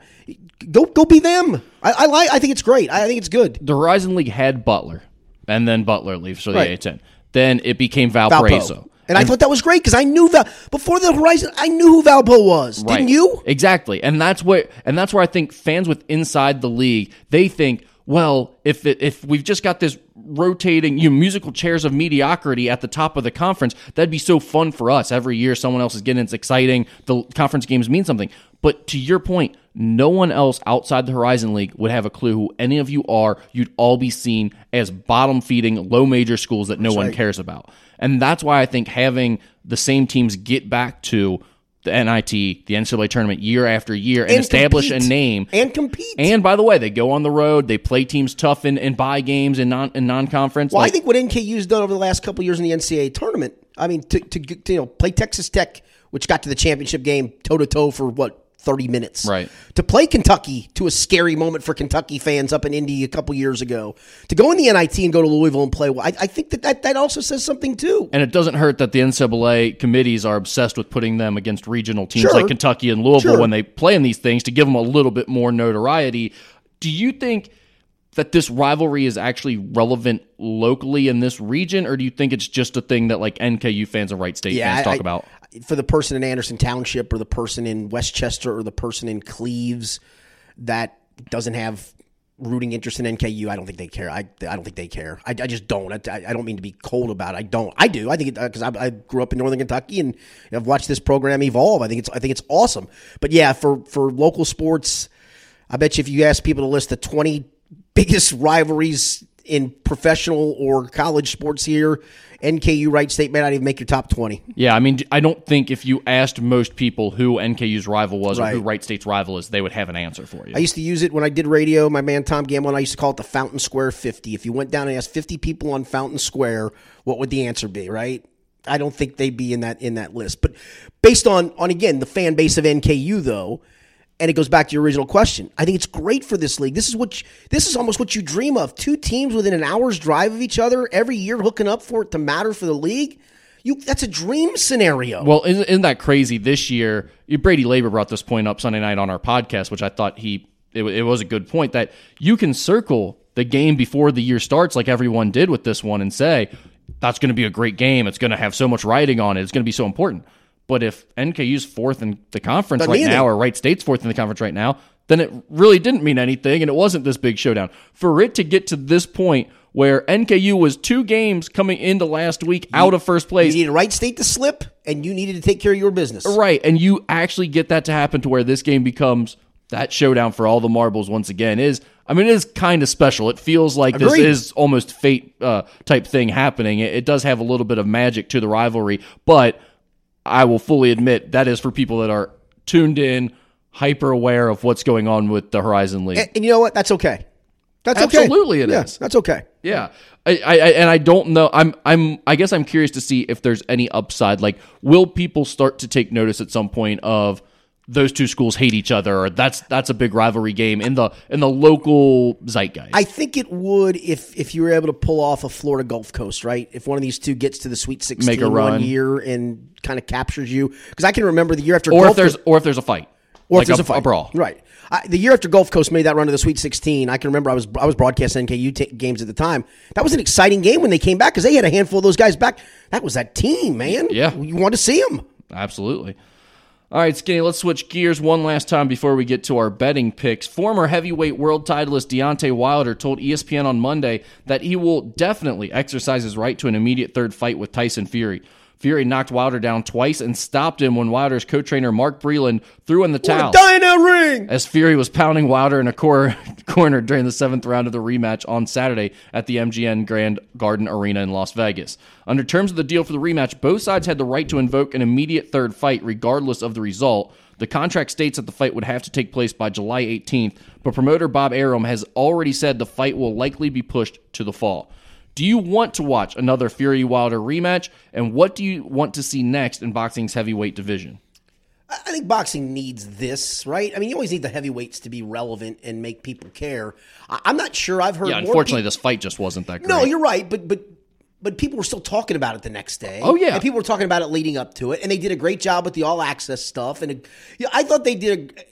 Go go be them. I, I like. I think it's great. I think it's good. The Horizon League had Butler, and then Butler leaves for the Right. A10. Then it became Valpo. Valparaiso. And, I thought that was great because I knew Val before the Horizon. I knew who Valpo was. Didn't you? Exactly. And that's what and that's where I think fans with inside the league, they think, well, if it, if we've just got this rotating you know, musical chairs of mediocrity at the top of the conference, that'd be so fun for us. Every year someone else is getting it's exciting. The conference games mean something. But to your point, no one else outside the Horizon League would have a clue who any of you are. You'd all be seen as bottom feeding, low major schools that no one cares about. And that's why I think having the same teams get back to the NIT, the NCAA tournament year after year and, And establish compete. a name. and compete. And by the way, they go on the road, they play teams tough in, in buy games and non in non conference. Well, I think what NKU's done over the last couple of years in the NCAA tournament, I mean, to, to, to you know play Texas Tech, which got to the championship game toe to toe for what thirty minutes, Right. To play Kentucky to a scary moment for Kentucky fans up in Indy a couple years ago, to go in the NIT and go to Louisville and play. well, I, I think that, that that also says something too. and it doesn't hurt that the NCAA committees are obsessed with putting them against regional teams Sure. like Kentucky and Louisville Sure. when they play in these things to give them a little bit more notoriety. Do you think that this rivalry is actually relevant locally in this region, or do you think it's just a thing that like NKU fans and Wright State fans I- talk I- about? For the person in Anderson Township or the person in Westchester or the person in Cleves that doesn't have rooting interest in NKU. I don't think they care. I, I don't think they care. I, I just don't. I, I don't mean to be cold about it. I don't. I do. I think because uh, I, I grew up in Northern Kentucky and I've watched this program evolve. I think it's I think it's awesome. But yeah, for for local sports, I bet you if you ask people to list the twenty biggest rivalries in professional or college sports here, NKU Wright State may not even make your top twenty. Yeah, I mean, I don't think if you asked most people who NKU's rival was or who Right. Wright State's rival is, they would have an answer for you. I used to use it when I did radio. My man Tom Gamble and I used to call it the Fountain Square 50. If you went down and asked 50 people on Fountain Square, what would the answer be, right? I don't think they'd be in that in that list. But based on on again the fan base of NKU though, and it goes back to your original question. I think it's great for this league. This is what you, this is almost what you dream of. Two teams within an hour's drive of each other every year hooking up for it to matter for the league. You that's a dream scenario. Well, isn't, isn't that crazy? This year, Brady Labor brought this point up Sunday night on our podcast, which I thought he it, it was a good point that you can circle the game before the year starts, like everyone did with this one, and say that's going to be a great game. It's going to have so much writing on it. It's going to be so important. But if NKU's fourth in the conference Doesn't right mean now, or Wright State's fourth in the conference right now, then it really didn't mean anything, and it wasn't this big showdown. For it to get to this point where NKU was two games coming into last week out of first place, you needed Wright State to slip, and you needed to take care of your business. Right, and you actually get that to happen to where this game becomes that showdown for all the marbles once again is I mean it is kind of special. It feels like Agreed. this is almost fate uh, type thing happening. It, it does have a little bit of magic to the rivalry, but I will fully admit that is for people that are tuned in, hyper aware of what's going on with the Horizon League. And, and you know what? That's okay. That's okay. Absolutely it yes, is. That's okay. Yeah, I, I and I don't know. I'm, I'm. I guess I'm curious to see if there's any upside. Like, will people start to take notice at some point of those two schools hate each other, or that's that's a big rivalry game in the in the local zeitgeist? I think it would if if you were able to pull off a Florida Gulf Coast, right? If one of these two gets to the Sweet Sixteen Make a one run. year and kind of captures you, because I can remember the year after or Gulf if there's Coast, or if there's a fight, or like if there's a, a, fight, brawl. right? I, the year after Gulf Coast made that run to the Sweet Sixteen, I can remember I was I was broadcasting NKU t- games at the time. That was an exciting game when they came back because they had a handful of those guys back. That was that team, man. Yeah. you want to see them. Absolutely. All right, Skinny, let's switch gears one last time before we get to our betting picks. Former heavyweight world titleist Deontay Wilder told ESPN on Monday that he will definitely exercise his right to an immediate third fight with Tyson Fury. Fury knocked Wilder down twice and stopped him when Wilder's co-trainer Mark Breland threw in the towel. Dyna ring. As Fury was pounding Wilder in a cor- corner during the seventh round of the rematch on Saturday at the MGM Grand Garden Arena in Las Vegas. Under terms of the deal for the rematch, both sides had the right to invoke an immediate third fight regardless of the result. The contract states that the fight would have to take place by July 18th, but promoter Bob Arum has already said the fight will likely be pushed to the fall. Do you want to watch another Fury Wilder rematch? And what do you want to see next in boxing's heavyweight division? I think boxing needs this, right? I mean, you always need the heavyweights to be relevant and make people care. I- I'm not sure I've heard. Yeah, unfortunately, this fight just wasn't that great. No, you're right, but but but people were still talking about it the next day. Oh, yeah. and people were talking about it leading up to it, and they did a great job with the all access stuff. And it, yeah, I thought they did.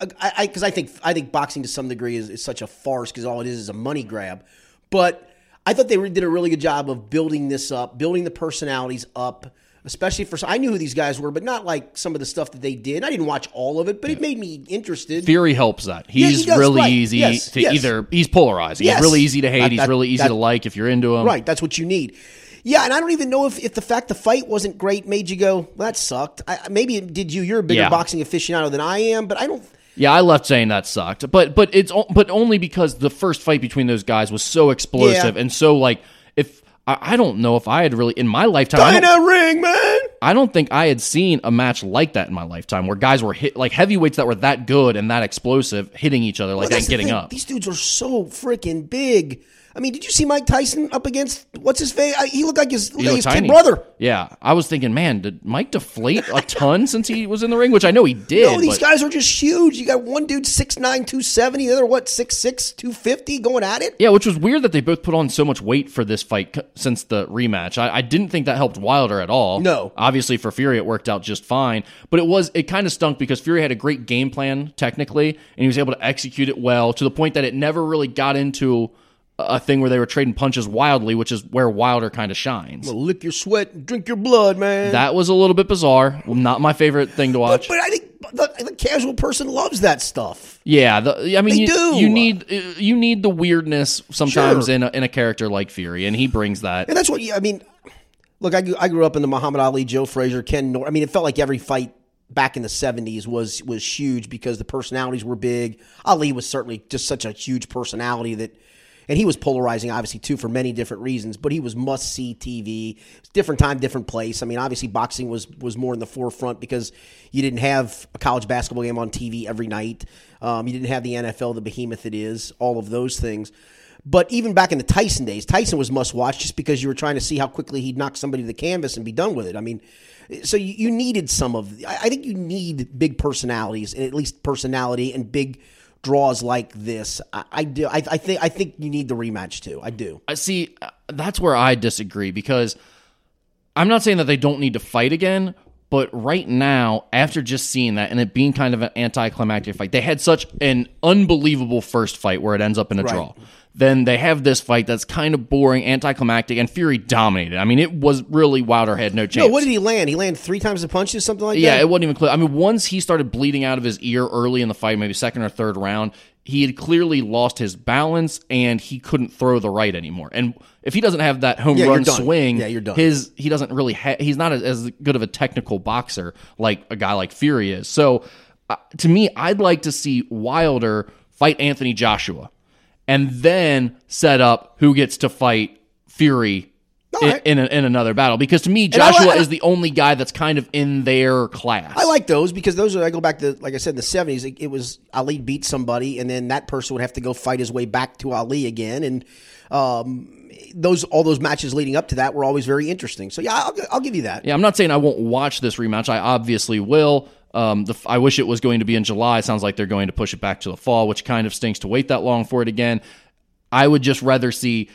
A, I because I, think I think boxing to some degree is, is such a farce because all it is is a money grab. But I thought they did a really good job of building this up, building the personalities up. Especially for I knew who these guys were, but not like some of the stuff that they did. I didn't watch all of it, but it made me interested. Fury helps that. Yeah, he He's does, really right. easy Yes, to yes. either. He's polarizing. Yes. He's really easy to hate. That- he's that- really easy that- to like if you're into him. Right, that's what you need. Yeah, and I don't even know if, if the fact the fight wasn't great made you go, well, that sucked. I, maybe it did you. You're a bigger Yeah. boxing aficionado than I am, but I don't. Yeah, I left saying that sucked, but but it's but only because the first fight between those guys was so explosive Yeah. and so like if I, I don't know if I had really in my lifetime. Ring, man. I don't think I had seen a match like that in my lifetime where guys were hit like heavyweights that were that good and that explosive hitting each other like Well, that the getting thing. up. These dudes are so freaking big. I mean, did you see Mike Tyson up against what's his face? I- He looked like his, like his kid brother. Yeah, I was thinking, man, did Mike deflate a ton since he was in the ring? Which I know he did. No, these but- guys are just huge. You got one dude 6'9", 270, the other what 6'6", 250 going at it. Yeah, which was weird that they both put on so much weight for this fight since the rematch. I, I didn't think that helped Wilder at all. No. obviously for Fury it worked out just fine, but it was it kind of stunk because Fury had a great game plan technically, and he was able to execute it well to the point that it never really got into a thing where they were trading punches wildly, which is where Wilder kind of shines. Lick your sweat and drink your blood, man. That was a little bit bizarre. Not my favorite thing to watch. but I think the, the casual person loves that stuff. Yeah, the, I mean, They you, do. you need you need the weirdness sometimes Sure. in a, in a character like Fury, and he brings that. And that's what you, I mean. Look, I grew, I grew up in the Muhammad Ali, Joe Frazier, Ken. Nor- I mean, it felt like every fight back in the '70s was was huge because the personalities were big. Ali was certainly just such a huge personality that, and he was polarizing, obviously too, for many different reasons. But he was must see TV. Different time, different place. I mean, obviously boxing was was more in the forefront because you didn't have a college basketball game on TV every night. Um, you didn't have the NFL, the behemoth it is. All of those things. But even back in the Tyson days, Tyson was must watch just because you were trying to see how quickly he'd knock somebody to the canvas and be done with it. I mean, so you, you needed some of. I think you need big personalities and at least personality and big draws like this. I, I do. I, I think. I think you need the rematch too. I do. I see. uh, That's where I disagree because I'm not saying that they don't need to fight again, but right now, after just seeing that and it being kind of an anticlimactic fight, they had such an unbelievable first fight where it ends up in a Right. draw. Then they have this fight that's kind of boring, anticlimactic, and Fury dominated. I mean, it was really Wilder had no chance. No, what did he land? He landed three times the punches, something like Yeah, that. Yeah, it wasn't even clear. I mean, once he started bleeding out of his ear early in the fight, maybe second or third round, he had clearly lost his balance and he couldn't throw the right anymore. And if he doesn't have that home Yeah, run swing, Yeah, you're done. His he doesn't really ha- he's not as, as good of a technical boxer like a guy like Fury is. So uh, to me, I'd like to see Wilder fight Anthony Joshua and then set up who gets to fight Fury. All In, in, a, in another battle, because to me, I Joshua is the only guy that's kind of in their class. I like those because those are. I go back to like I said in the seventies. It, it was Ali beat somebody, and then that person would have to go fight his way back to Ali again, and um, those all those matches leading up to that were always very interesting. So yeah, I'll, I'll give you that. Yeah, I'm not saying I won't watch this rematch. I obviously will. Um, the, I wish it was going to be in July. It sounds like they're going to push it back to the fall, which kind of stinks to wait that long for it again. I would just rather see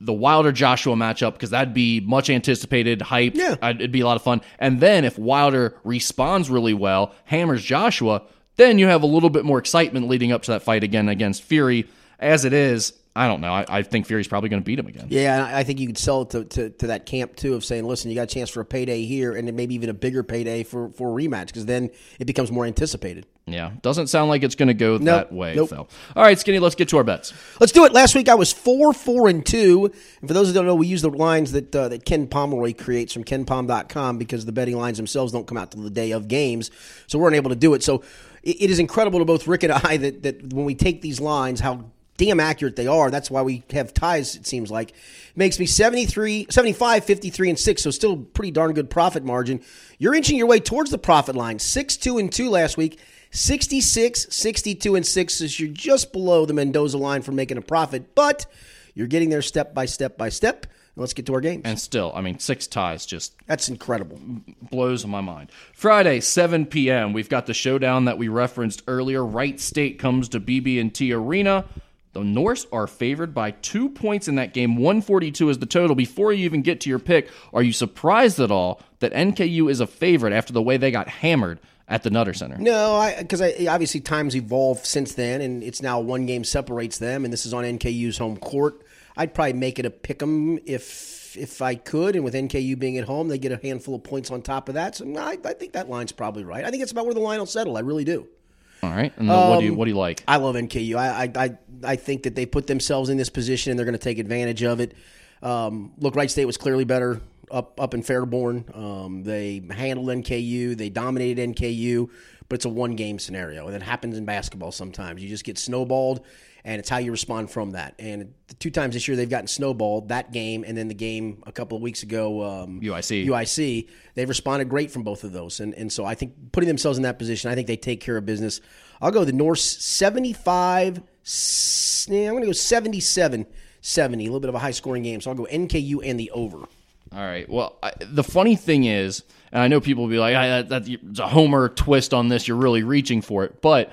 the Wilder Joshua matchup because that'd be much anticipated, hype. Yeah. I'd- it'd be a lot of fun. And then if Wilder responds really well, hammers Joshua, then you have a little bit more excitement leading up to that fight again against Fury. As it is, I don't know. I, I think Fury's probably going to beat him again. Yeah, and I think you could sell it to, to, to, that camp too of saying, listen, you got a chance for a payday here, and maybe even a bigger payday for, for a rematch because then it becomes more anticipated. Yeah, doesn't sound like it's going to go Nope, that way, nope. All right, Skinny, let's get to our bets. Let's do it. Last week I was four, four, and two. And for those who don't know, we use the lines that uh, that Ken Pomeroy creates from KenPom.com because the betting lines themselves don't come out till the day of games, so we're unable to do it. So it, it is incredible to both Rick and I that that when we take these lines, how damn accurate they are. That's why we have ties. It seems like makes me 73, 75, 53, and six. So still pretty darn good profit margin. You're inching your way towards the profit line. Six, two, and two last week. 66, 62, and 6 is you're just below the Mendoza line for making a profit, but you're getting there step by step by step. Let's get to our games. And still, I mean, six ties just That's incredible. blows my mind. Friday, 7 p.m. We've got the showdown that we referenced earlier. Wright State comes to BB&T Arena. The Norse are favored by two points in that game. 142 is the total. Before you even get to your pick, are you surprised at all that NKU is a favorite after the way they got hammered at the Nutter Center? No, because obviously times evolved since then, and it's now one game separates them, and this is on NKU's home court. I'd probably make it a pick 'em if if I could, and with NKU being at home, they get a handful of points on top of that. So I, I think that line's probably right. I think it's about where the line will settle. I really do. All right. And then what do you what do you like? I love NKU. I, I I I think that they put themselves in this position and they're going to take advantage of it. Um, look, Wright State was clearly better up up in Fairborn. Um, they handled NKU. They dominated NKU, but it's a one game scenario, and it happens in basketball sometimes. You just get snowballed, and it's how you respond from that. And the two times this year they've gotten snowballed that game, and then the game a couple of weeks ago, um, UIC. UIC. They've responded great from both of those, and and so I think putting themselves in that position, I think they take care of business. I'll go the Norse 75. I'm going to go 77 70. A little bit of a high scoring game, so I'll go NKU and the over. All right. Well, I, the funny thing is, and I know people will be like, I, that, that's a homer twist on this. You're really reaching for it. But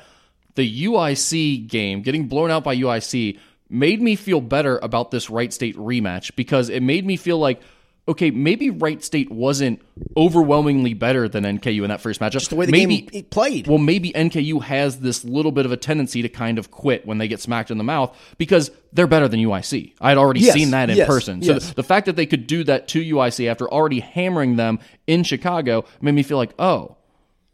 the UIC game, getting blown out by UIC, made me feel better about this Wright State rematch because it made me feel like, okay, maybe Wright State wasn't overwhelmingly better than NKU in that first matchup. Just the way the maybe, game played. Well, maybe NKU has this little bit of a tendency to kind of quit when they get smacked in the mouth because they're better than UIC. I had already Yes, seen that in yes, person. So yes. the, the fact that they could do that to UIC after already hammering them in Chicago made me feel like, oh,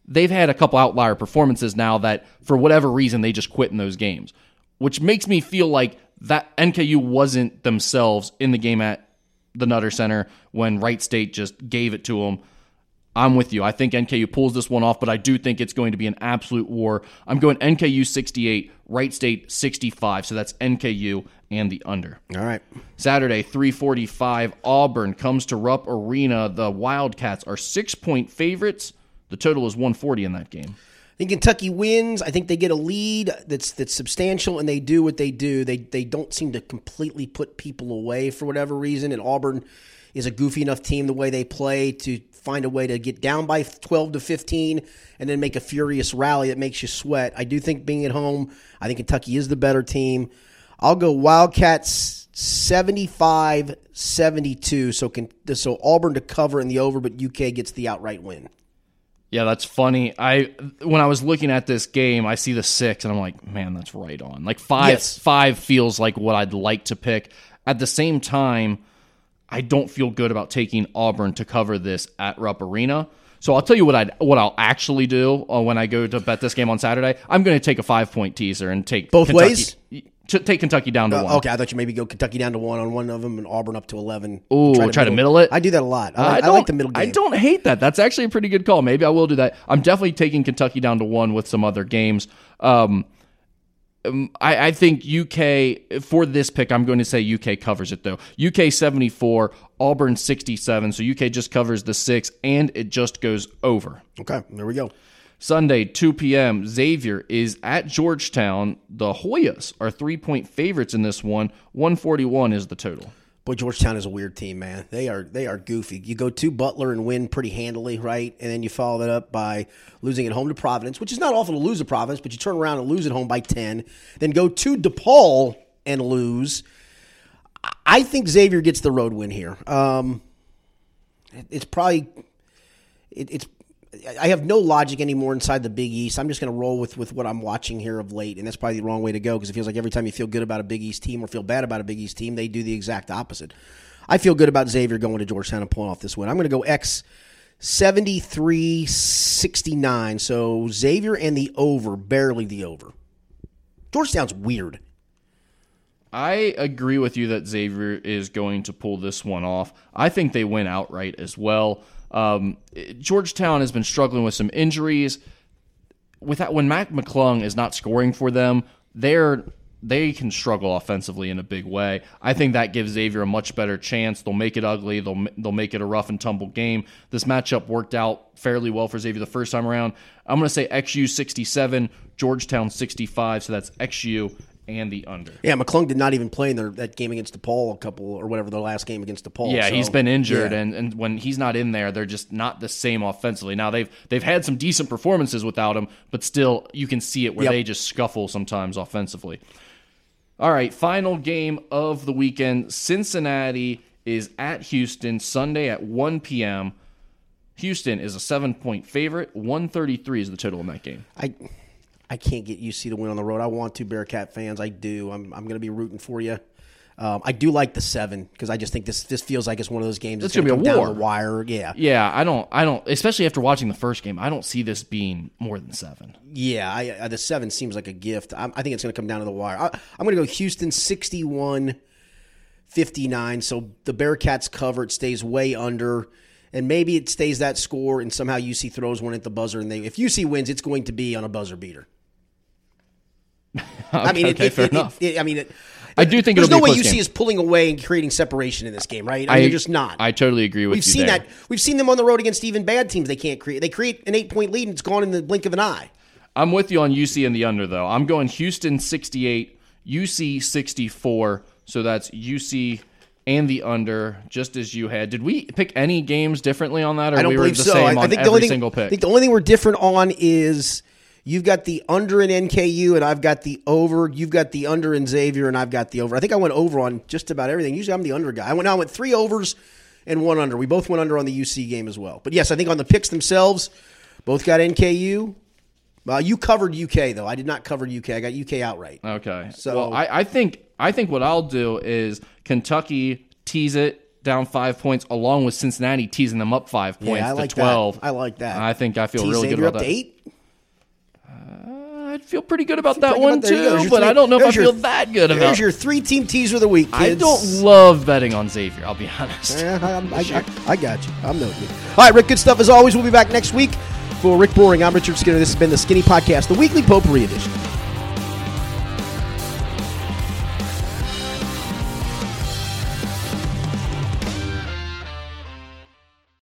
they've had a couple outlier performances now that for whatever reason they just quit in those games, which makes me feel like that NKU wasn't themselves in the game at the Nutter Center when Wright State just gave it to them. I'm with you. I think NKU pulls this one off, but I do think it's going to be an absolute war. I'm going NKU 68, Wright State 65. So that's NKU and the under. All right. Saturday, 345, Auburn comes to Rupp Arena. The Wildcats are six point favorites. The total is 140 in that game. Think Kentucky wins. I think they get a lead that's that's substantial, and they do what they do. They they don't seem to completely put people away for whatever reason. And Auburn is a goofy enough team the way they play to find a way to get down by twelve to fifteen and then make a furious rally that makes you sweat. I do think being at home, I think Kentucky is the better team. I'll go Wildcats 75 72. So can so Auburn to cover in the over, but UK gets the outright win. Yeah, that's funny. I when I was looking at this game, I see the six, and I'm like, man, that's right on. Like five, Yes. five feels like what I'd like to pick. At the same time, I don't feel good about taking Auburn to cover this at Rupp Arena. So I'll tell you what I what I'll actually do uh, when I go to bet this game on Saturday. I'm going to take a five point teaser and take Both Kentucky, ways? To take Kentucky down to one. Uh, Okay, I thought you maybe go Kentucky down to one on one of them and Auburn up to eleven. Ooh, try to middle it? I do that a lot. I, like, I don't, like the middle game. I don't hate that. That's actually a pretty good call. Maybe I will do that. I'm definitely taking Kentucky down to one with some other games. Um, um, I, I think UK for this pick. I'm going to say UK covers it though. UK 74, Auburn 67. So UK just covers the six, and it just goes over. Okay, there we go. Sunday, 2 p.m. Xavier is at Georgetown. The Hoyas are three point favorites in this one. 141 is the total. Boy, Georgetown is a weird team, man. They are they are goofy. You go to Butler and win pretty handily, right? And then you follow that up by losing at home to Providence, which is not awful to lose at Providence, but you turn around and lose at home by ten. Then go to DePaul and lose. I- I think Xavier gets the road win here. Um, it's probably it, it's I have no logic anymore inside the Big East. I'm just going to roll with, with what I'm watching here of late, and that's probably the wrong way to go because it feels like every time you feel good about a Big East team or feel bad about a Big East team, they do the exact opposite. I feel good about Xavier going to Georgetown and pulling off this win. I'm going to go X 73 69. So Xavier and the over, barely the over. Georgetown's weird. I agree with you that Xavier is going to pull this one off. I think they win outright as well. Um, Georgetown has been struggling with some injuries. Without when Mac McClung is not scoring for them, they're they can struggle offensively in a big way. I think that gives Xavier a much better chance. They'll make it ugly. They'll they'll make it a rough and tumble game. This matchup worked out fairly well for Xavier the first time around. I'm going to say XU 67, Georgetown 65. So that's XU and the under. Yeah, McClung did not even play in their, that game against DePaul a couple or whatever the last game against DePaul. Yeah, so, he's been injured, yeah. and, and when he's not in there, they're just not the same offensively. Now they've they've had some decent performances without him, but still you can see it where Yep. they just scuffle sometimes offensively. All right, final game of the weekend. Cincinnati is at Houston Sunday at 1 p.m. Houston is a seven point favorite. 133 is the total in that game. I I can't get UC to win on the road. I want to, Bearcat fans. I do. I'm I'm going to be rooting for you. Um, I do like the seven because I just think this this feels like it's one of those games. It's that's gonna be come a down war. the wire. Yeah, Yeah, I don't, I don't, especially after watching the first game, I don't see this being more than seven. yeah. I, I, the seven seems like a gift. I'm, I think it's going to come down to the wire. I, I'm going to go Houston 61 59. So the Bearcats cover. It stays way under. And maybe it stays that score, and somehow UC throws one at the buzzer. And they, if UC wins, it's going to be on a buzzer beater. I mean, it, okay, it- fair it- enough. it- I mean, it, I do think there's it'll no way UC game. is pulling away and creating separation in this game, right? I mean, you're just not. I totally agree with you. We've you seen there. that. We've seen them on the road against even bad teams. They can't create. They create an eight point lead and it's gone in the blink of an eye. I'm with you on UC and the under though. I'm going Houston 68, UC 64. So that's UC and the under, just as you had. Did we pick any games differently on that, or I don't we were the so. same I, I think every the only thing, single I think the only thing we're different on is you've got the under in NKU and I've got the over. You've got the under in Xavier and I've got the over. I think I went over on just about everything. Usually I'm the under guy. I went. I went three overs and one under. We both went under on the UC game as well. But yes, I think on the picks themselves, both got NKU. Uh, you covered UK though. I did not cover UK. I got UK outright. Okay. So- well, I, I think I think what I'll do is Kentucky tease it down five points, along with Cincinnati teasing them up five points I to like that. twelve. I like that. I think I feel T. really good about up that. to eight. I'd feel pretty good about that one good. There you go. too, but three- I don't know if I your- feel that good about. There's your three team teaser of the week. I don't love betting on Xavier. I'll be honest. Yeah, I, I, I got you. I'm noting you. All right, Rick, good stuff as always. We'll be back next week. For Rick Broering, I'm Richard Skinner. This has been the Skinny Podcast, the weekly potpourri edition.